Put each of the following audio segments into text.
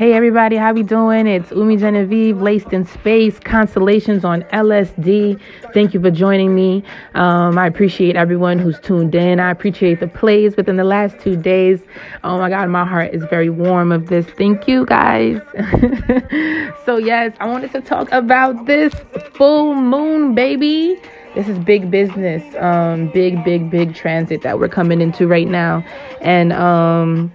Hey everybody, how we doing? It's Umi Genevieve, laced in space, constellations on LSD. Thank you for joining me. Um, I appreciate everyone who's tuned in. I appreciate the plays within the last two days. Oh my God, my heart is very warm of this. Thank you guys. so yes, I wanted to talk about this full moon, baby. This is big business, um, big, big, big transit that we're coming into right now, and um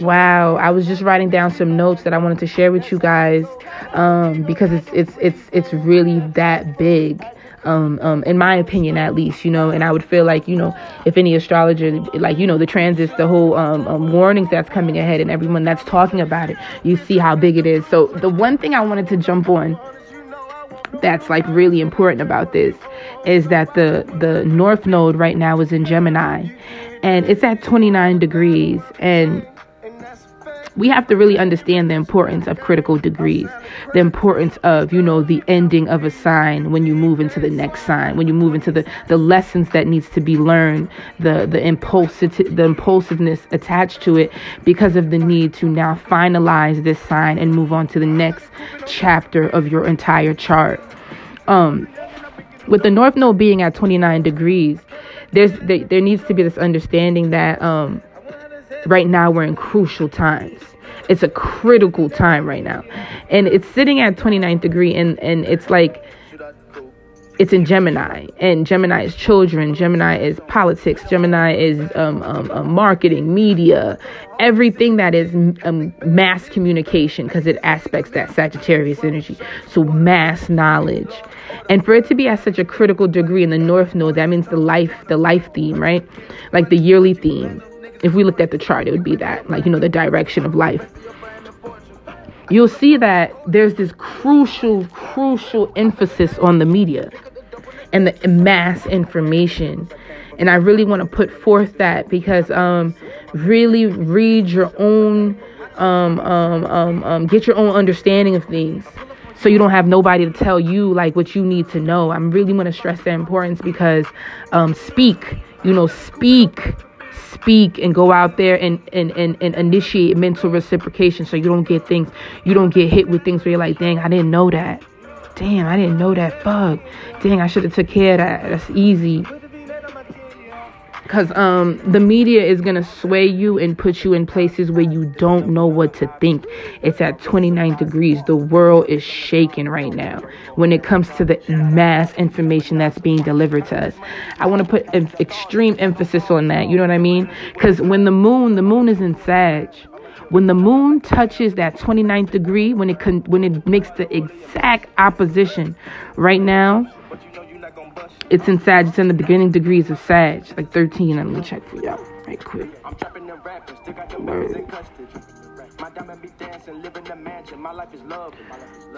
Wow, I was just writing down some notes that I wanted to share with you guys um, because it's it's it's it's really that big. Um, um, in my opinion, at least, you know, and I would feel like, you know, if any astrologer, like, you know, the transits, the whole um, um, warnings that's coming ahead, and everyone that's talking about it, you see how big it is. So, the one thing I wanted to jump on that's like really important about this is that the the north node right now is in Gemini, and it's at 29 degrees, and we have to really understand the importance of critical degrees, the importance of, you know, the ending of a sign when you move into the next sign, when you move into the, the lessons that needs to be learned, the, the, impulsive, the impulsiveness attached to it because of the need to now finalize this sign and move on to the next chapter of your entire chart. Um, with the North Node being at 29 degrees, there's there, there needs to be this understanding that um, right now we're in crucial times it's a critical time right now and it's sitting at 29th degree and and it's like it's in Gemini, and Gemini is children. Gemini is politics. Gemini is um, um, um, marketing, media, everything that is um, mass communication, because it aspects that Sagittarius energy. So mass knowledge, and for it to be at such a critical degree in the North Node, that means the life, the life theme, right? Like the yearly theme if we looked at the chart, it would be that, like, you know, the direction of life. You'll see that there's this crucial, crucial emphasis on the media and the mass information. And I really want to put forth that because um, really read your own, um, um, um, um, get your own understanding of things so you don't have nobody to tell you like what you need to know. I'm really want to stress that importance because um, speak, you know, speak speak and go out there and, and, and, and initiate mental reciprocation so you don't get things, you don't get hit with things where you're like, dang, I didn't know that. Damn, I didn't know that. Fuck. Dang, I should have took care of that. That's easy because um the media is gonna sway you and put you in places where you don't know what to think. It's at 29 degrees. The world is shaking right now when it comes to the mass information that's being delivered to us. I want to put an extreme emphasis on that you know what i mean? Because when the moon the moon is in sag. When the moon touches that 29th degree when it con- when it makes the exact opposition right now it's in Sag. It's in the beginning degrees of Sag, like 13. Let me check for y'all right quick.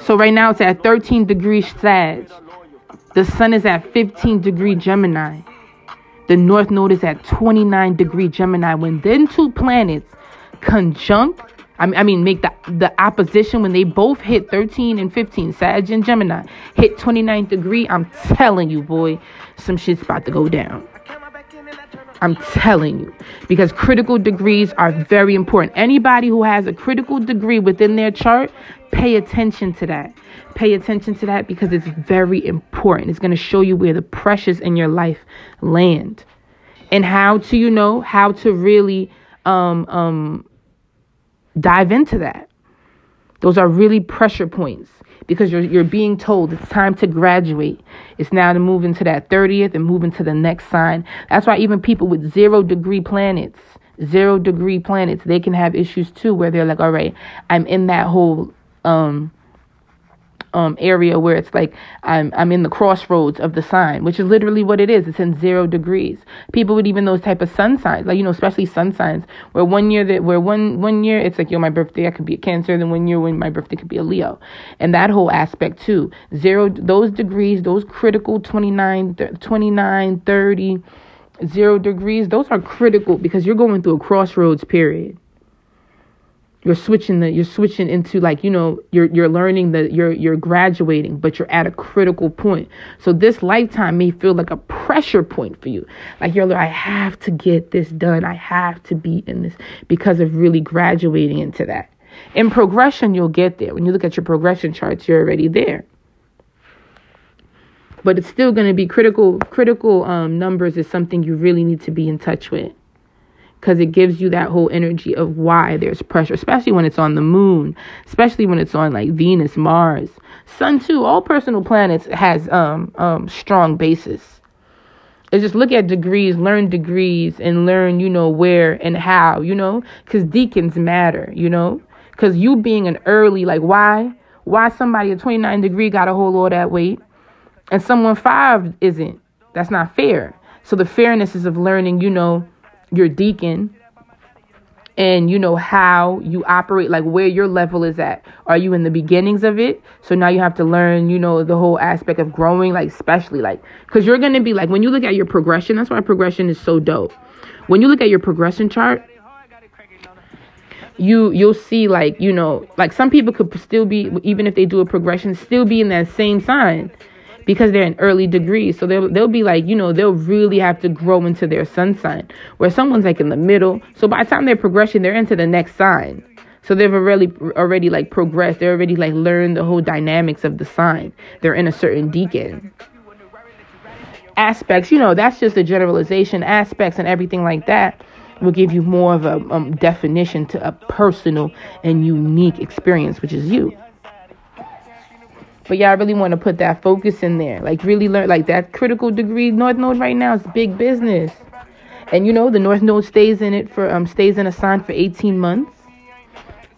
So right now it's at 13 degrees Sag. The sun is at 15 degree Gemini. The North Node is at 29 degree Gemini. When then two planets conjunct I mean, make the, the opposition when they both hit 13 and 15, Sag and Gemini, hit 29th degree. I'm telling you, boy, some shit's about to go down. I'm telling you. Because critical degrees are very important. Anybody who has a critical degree within their chart, pay attention to that. Pay attention to that because it's very important. It's going to show you where the pressures in your life land and how to, you know, how to really um um dive into that. Those are really pressure points because you're you're being told it's time to graduate. It's now to move into that 30th and move into the next sign. That's why even people with zero degree planets, zero degree planets, they can have issues too where they're like, all right, I'm in that whole um um, area where it's like I'm I'm in the crossroads of the sign, which is literally what it is. It's in zero degrees. People with even those type of sun signs, like you know, especially sun signs, where one year that where one one year it's like yo, my birthday I could be a Cancer, then one year when my birthday could be a Leo, and that whole aspect too. Zero those degrees, those critical 29, 29, 30, zero degrees, those are critical because you're going through a crossroads period you're switching the you're switching into like you know you're you're learning that you're you're graduating but you're at a critical point so this lifetime may feel like a pressure point for you like you're like i have to get this done i have to be in this because of really graduating into that In progression, you'll get there. When you look at your progression charts, you're already there. But it's still going to be critical. Critical um, numbers is something you really need to be in touch with because it gives you that whole energy of why there's pressure, especially when it's on the moon, especially when it's on like Venus, Mars, Sun too. All personal planets has um, um, strong basis. It's just look at degrees, learn degrees, and learn, you know, where and how, you know, because decans matter, you know, because you being an early, like, why, why somebody at 29 degree got a hold all that weight, and someone five isn't. That's not fair. So the fairness is of learning, you know, your decan and you know how you operate like where your level is at. Are you in the beginnings of it? So now you have to learn you know the whole aspect of growing like especially like because you're to be like when you look at your progression that's why progression is so dope. When you look at your progression chart you you'll see like you know like some people could still be even if they do a progression still be in that same sign because they're in early degrees. So they'll they'll be like, you know, they'll really have to grow into their sun sign. Where someone's like in the middle. So by the time they're progressing, they're into the next sign. So they've already already like progressed. They're already like learned the whole dynamics of the sign. They're in a certain decan Aspects, you know, that's just a generalization. Aspects and everything like that will give you more of a um, definition to a personal and unique experience, which is you. But I really want to put that focus in there. Like really learn like that critical degree North Node right now is big business. And you know, the North Node stays in it for um stays in a sign for 18 months.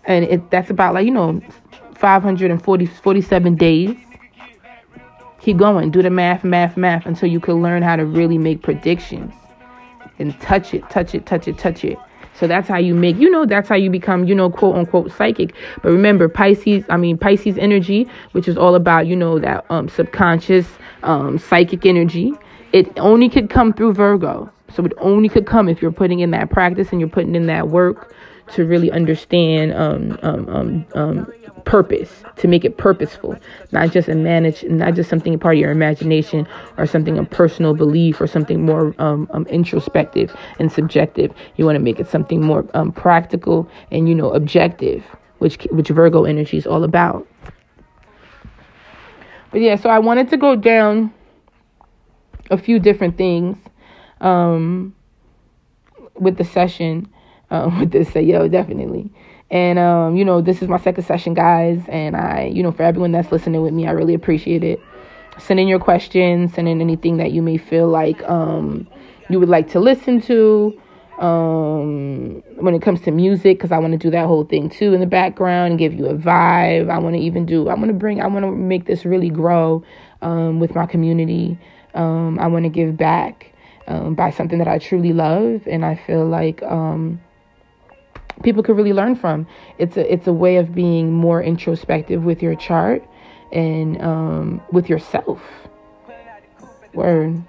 And it that's about like, you know, 540 47 days. Keep going, do the math, math, math until you can learn how to really make predictions and touch it, touch it, touch it, touch it. So that's how you make, you know, that's how you become, you know, quote unquote psychic. But remember, Pisces, I mean, Pisces energy, which is all about, you know, that um, subconscious um, psychic energy, it only could come through Virgo. So it only could come if you're putting in that practice and you're putting in that work to really understand um, um, um, um purpose, to make it purposeful, not just a manage, not just something a part of your imagination or something a personal belief or something more um, um, introspective and subjective. You want to make it something more um, practical and you know objective, which which Virgo energy is all about. But yeah, so I wanted to go down a few different things um, with the session, uh, with this, uh, yo, definitely. And um, you know, this is my second session, guys. And I, you know, for everyone that's listening with me, I really appreciate it. Send in your questions, send in anything that you may feel like um, you would like to listen to. Um, when it comes to music, because I want to do that whole thing too in the background and give you a vibe. I want to even do. I want to bring. I want to make this really grow um, with my community. Um, I want to give back um, by something that I truly love, and I feel like um, people could really learn from. It's a it's a way of being more introspective with your chart and um, with yourself. Word.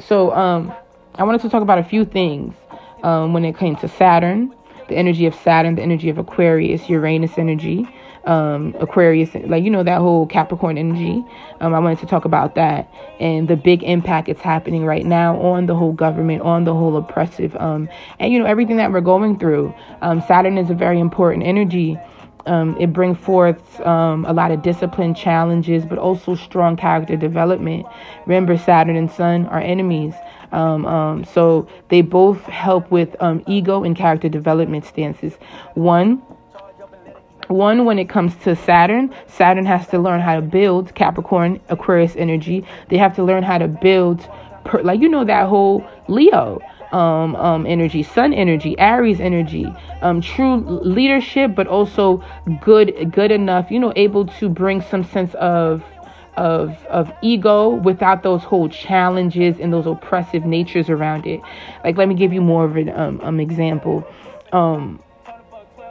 So um, I wanted to talk about a few things um, when it came to Saturn, the energy of Saturn, the energy of Aquarius, Uranus energy, um, Aquarius, like you know that whole Capricorn energy. Um, I wanted to talk about that and the big impact it's happening right now on the whole government, on the whole oppressive, um, and you know everything that we're going through. Um, Saturn is a very important energy. Um, it brings forth um, a lot of discipline challenges, but also strong character development. Remember, Saturn and Sun are enemies. Um, um, so they both help with um, ego and character development stances. One, one when it comes to Saturn, Saturn has to learn how to build Capricorn, Aquarius energy. They have to learn how to build, per, like you know that whole Leo um, um, energy, Sun energy, Aries energy, um, true leadership, but also good, good enough. You know, able to bring some sense of of of ego without those whole challenges and those oppressive natures around it. Like, let me give you more of an um, um example. Um,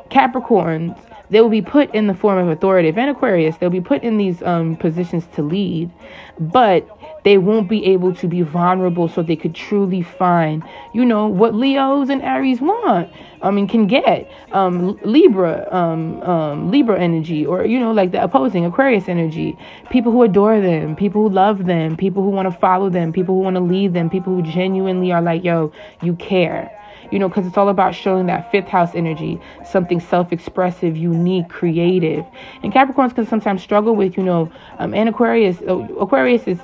Capricorns they will be put in the form of authoritative and Aquarius. They'll be put in these um, positions to lead, but they won't be able to be vulnerable so they could truly find, you know, what Leos and Aries want. I mean, can get um, Libra, um, um, Libra energy, or you know, like the opposing Aquarius energy. People who adore them, people who love them, people who want to follow them, people who want to lead them, people who genuinely are like, yo, you care you know, because it's all about showing that fifth house energy, something self expressive, unique, creative. And Capricorns can sometimes struggle with, you know, um, and Aquarius, uh, Aquarius is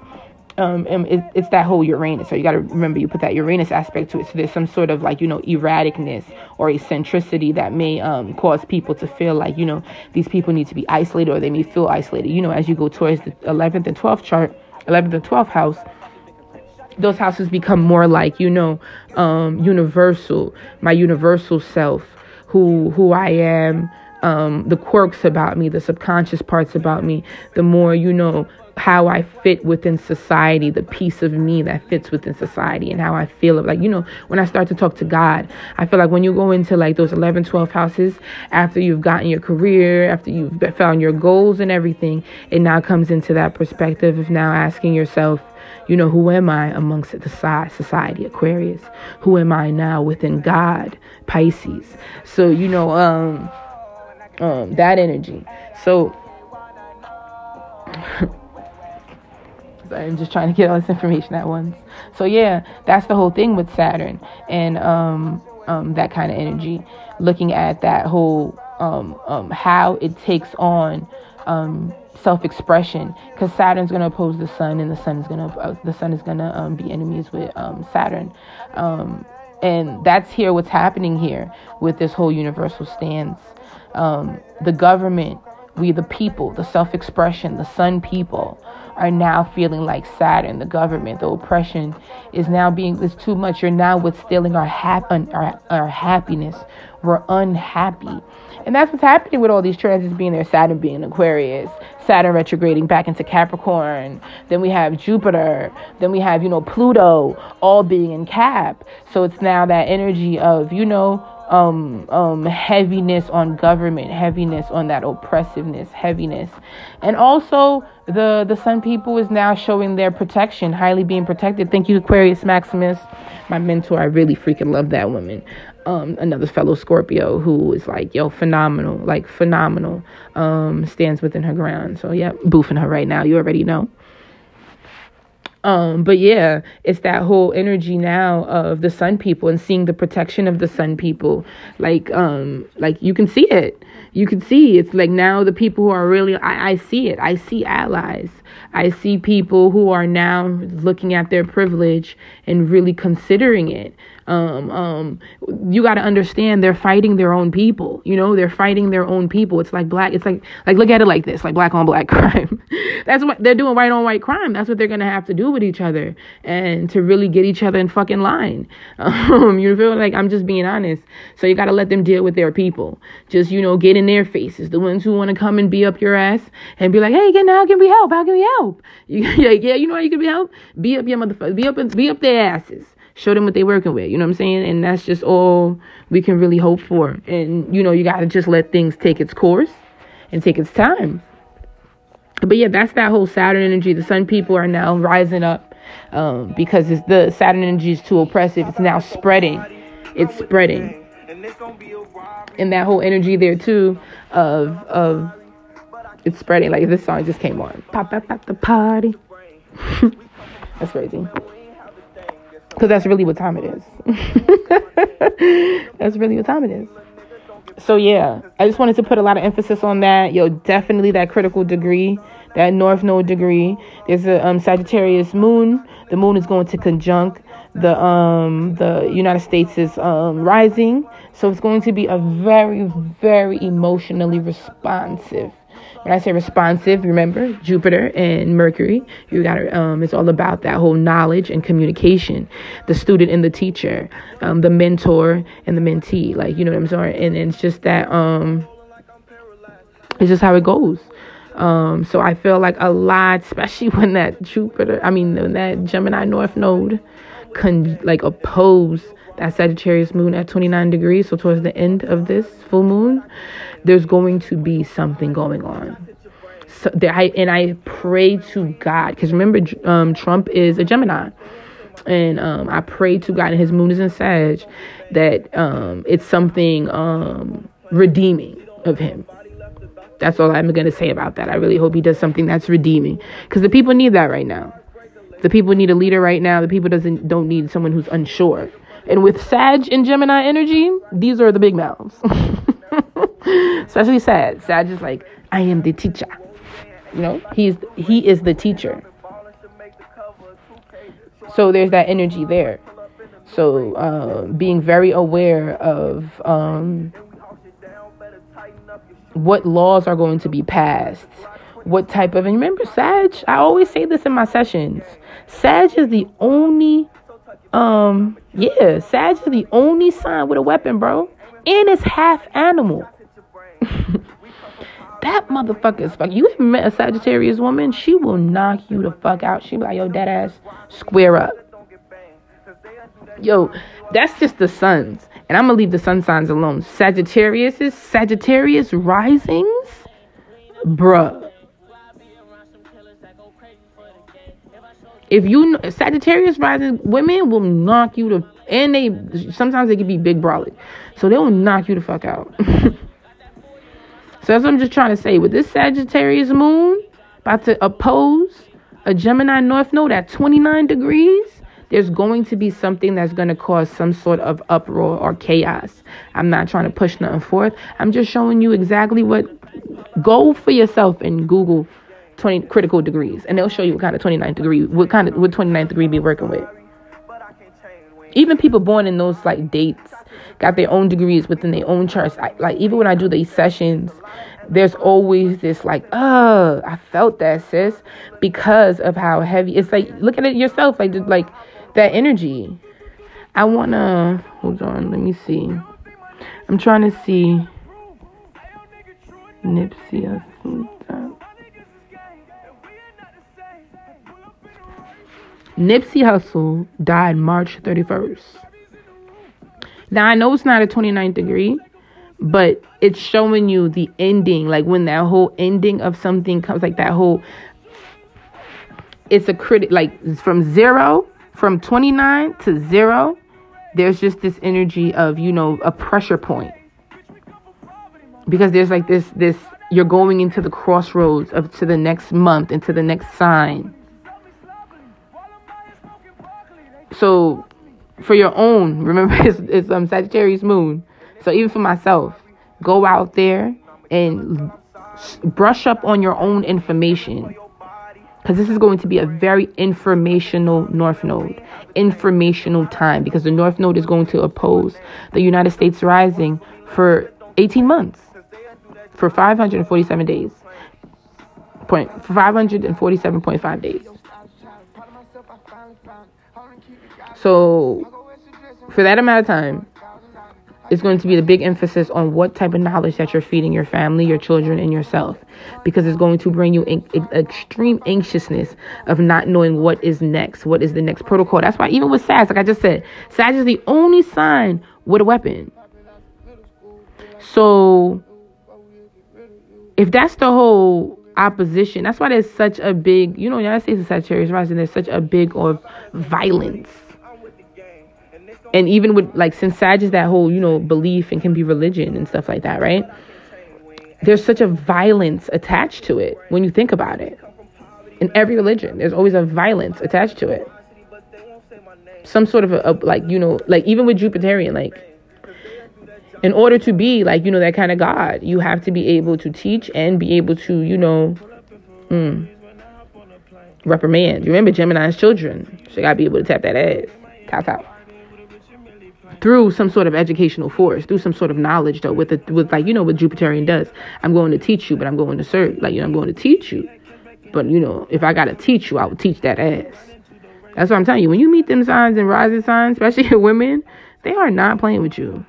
um, it, it's that whole Uranus. So you got to remember you put that Uranus aspect to it. So there's some sort of like you know erraticness or eccentricity that may um, cause people to feel like you know these people need to be isolated or they may feel isolated. You know, as you go towards the 11th and 12th chart, 11th and 12th house, those houses become more like you know um, universal, my universal self, who who I am. Um, the quirks about me, the subconscious parts about me, the more you know how I fit within society, the piece of me that fits within society, and how I feel. Like, you know, when I start to talk to God, I feel like when you go into like those 11, 12 houses, after you've gotten your career, after you've found your goals and everything, it now comes into that perspective of now asking yourself, you know, who am I amongst the society, Aquarius? Who am I now within God, Pisces? So, you know, um, um, that energy. So, I'm just trying to get all this information at once. So yeah, that's the whole thing with Saturn and um, um, that kind of energy. Looking at that whole um, um, how it takes on um, self-expression, because Saturn's going to oppose the Sun, and the Sun is going to uh, the Sun is going to um, be enemies with Saturn. And that's here what's happening here with this whole universal stance. The government, we the people, the self-expression, the Sun people are now feeling like Saturn, the government, the oppression is now being is too much. You're now withstilling our, hap- our, our happiness. We're unhappy. And that's what's happening with all these transits being there, Saturn being Aquarius, Saturn retrograding back into Capricorn. Then we have Jupiter. Then we have, you know, Pluto all being in Cap. So it's now that energy of, you know, um, um, heaviness on government, heaviness on that oppressiveness, heaviness, and also the the Sun people is now showing their protection, highly being protected. Thank you, Aquarius Maximus, my mentor. I really freaking love that woman. Um, another fellow Scorpio who is like, yo, phenomenal, like phenomenal. Um, stands within her ground. So yeah, boofing her right now. You already know. Um, but yeah, it's that whole energy now of the sun people and seeing the protection of the sun people. Like, um, like you can see it. You can see it's like now the people who are really I, I see it. I see allies. I see people who are now looking at their privilege and really considering it um, um, you got to understand they're fighting their own people. You know, they're fighting their own people. It's like black. It's like like look at it like this, like black on black crime. That's what they're doing. White on white crime. That's what they're gonna have to do with each other and to really get each other in fucking line. Um, you feel like I'm just being honest. So you got to let them deal with their people. Just you know, get in their faces. The ones who want to come and be up your ass and be like, hey, again, how can we help? How can we help? You, like, yeah, you know how you can be help? Be up your motherfucker. Be up and be up their asses show them what they're working with. You know what I'm saying? And that's just all we can really hope for. And you know, you gotta just let things take its course and take its time. But yeah, that's that whole Saturn energy. The Sun people are now rising up um, because it's the Saturn energy is too oppressive. It's now spreading. It's spreading. And that whole energy there too of of it's spreading. Like this song just came on. Pop up at the party. that's crazy. Because that's really what time it is. that's really what time it is. So, yeah, I just wanted to put a lot of emphasis on that. Yo, definitely that critical degree, that North Node degree. There's a um, Sagittarius moon. The moon is going to conjunct the um the United States is um rising so it's going to be a very very emotionally responsive when I say responsive, remember Jupiter and Mercury. You got. Um, it's all about that whole knowledge and communication. The student and the teacher, um, the mentor and the mentee. Like you know what I'm saying. And, and it's just that. Um, it's just how it goes. Um, so I feel like a lot, especially when that Jupiter, I mean, when that Gemini North Node, can like oppose that Sagittarius moon at 29 degrees. So towards the end of this full moon, there's going to be something going on. So there, I, and I pray to God because remember, um, Trump is a Gemini, and um, I pray to God, and his moon is in Sag, that um, it's something um, redeeming of him. That's all I'm to say about that. I really hope he does something that's redeeming because the people need that right now. The people need a leader right now. The people doesn't don't need someone who's unsure And with Sag and Gemini energy, these are the big mouths. Especially Sag. Sag is like, I am the teacher. You know, he's he is the teacher. So there's that energy there. So uh, being very aware of um, what laws are going to be passed, what type of and remember Sag. I always say this in my sessions. Sag is the only um yeah, Sag is the only sign with a weapon, bro. And it's half animal. that motherfucker is fuck. You ever met a Sagittarius woman? She will knock you the fuck out. She be like, yo, dead ass, square up. Yo, that's just the suns. And I'm gonna leave the sun signs alone. Sagittarius is Sagittarius risings, bruh. If you Sagittarius rising women will knock you to, and they sometimes they can be big brolic, so they will knock you the fuck out. so that's what I'm just trying to say. With this Sagittarius moon about to oppose a Gemini North Node at 29 degrees, there's going to be something that's going to cause some sort of uproar or chaos. I'm not trying to push nothing forth. I'm just showing you exactly what. Go for yourself and Google 20 critical degrees and they'll show you what kind of 29th degree what kind of what 29th degree be working with. Even people born in those like dates got their own degrees within their own charts. I, like even when i do these sessions there's always this like oh i felt that sis because of how heavy it's like look at it yourself like like that energy. I want to hold on let me see. I'm trying to see. Nipsey Nipsey Hussle died March 31st. Now, I know it's not a 29th degree, but it's showing you the ending. Like when that whole ending of something comes, like that whole, it's a critic, like from zero, from 29 to zero, there's just this energy of, you know, a pressure point. Because there's like this, this, you're going into the crossroads of to the next month, into the next sign so for your own, remember it's, it's um Sagittarius moon. So even for myself, go out there and brush up on your own information. Because this is going to be a very informational North Node, informational time. Because the North Node is going to oppose the United States rising for 18 months, for 547 days, point 547.5 days. So, for that amount of time, it's going to be the big emphasis on what type of knowledge that you're feeding your family, your children, and yourself, because it's going to bring you in, extreme anxiousness of not knowing what is next, what is the next protocol. That's why even with SAG, like I just said, SAG is the only sign with a weapon. So, if that's the whole opposition, that's why there's such a big, you know, United States is Sagittarius rising. There's such a big of violence and even with like since Sag is that whole you know belief and can be religion and stuff like that, right? There's such a violence attached to it when you think about it. In every religion, there's always a violence attached to it. Some sort of a, a like you know like even with Jupiterian like in order to be like you know that kind of God, you have to be able to teach and be able to you know mm, reprimand. You remember Gemini's children? You gotta be able to tap that ass. Tap out through some sort of educational force, through some sort of knowledge, though, with the, with like you know what Jupiterian does. I'm going to teach you, but I'm going to serve. Like you know, I'm going to teach you, but you know, if I gotta teach you, I will teach that ass. That's what I'm telling you. When you meet them signs and rising signs, especially women, they are not playing with you.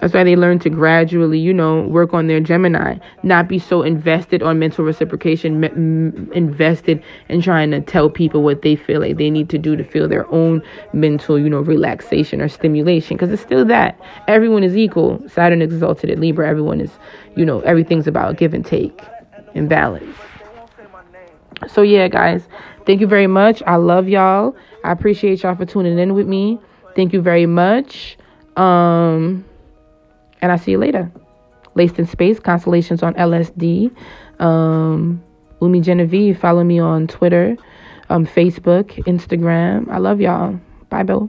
That's why they learn to gradually, you know, work on their Gemini, not be so invested on mental reciprocation, m- invested in trying to tell people what they feel like they need to do to feel their own mental, you know, relaxation or stimulation. Because it's still that. Everyone is equal. Saturn exalted at Libra. Everyone is, you know, everything's about give and take and balance. So, yeah, guys, thank you very much. I love y'all. I appreciate y'all for tuning in with me. Thank you very much. Um, and I see you later. Laced in Space, Constellations on LSD. Um, Umi Genevieve, follow me on Twitter, um, Facebook, Instagram. I love y'all. Bye, Bill.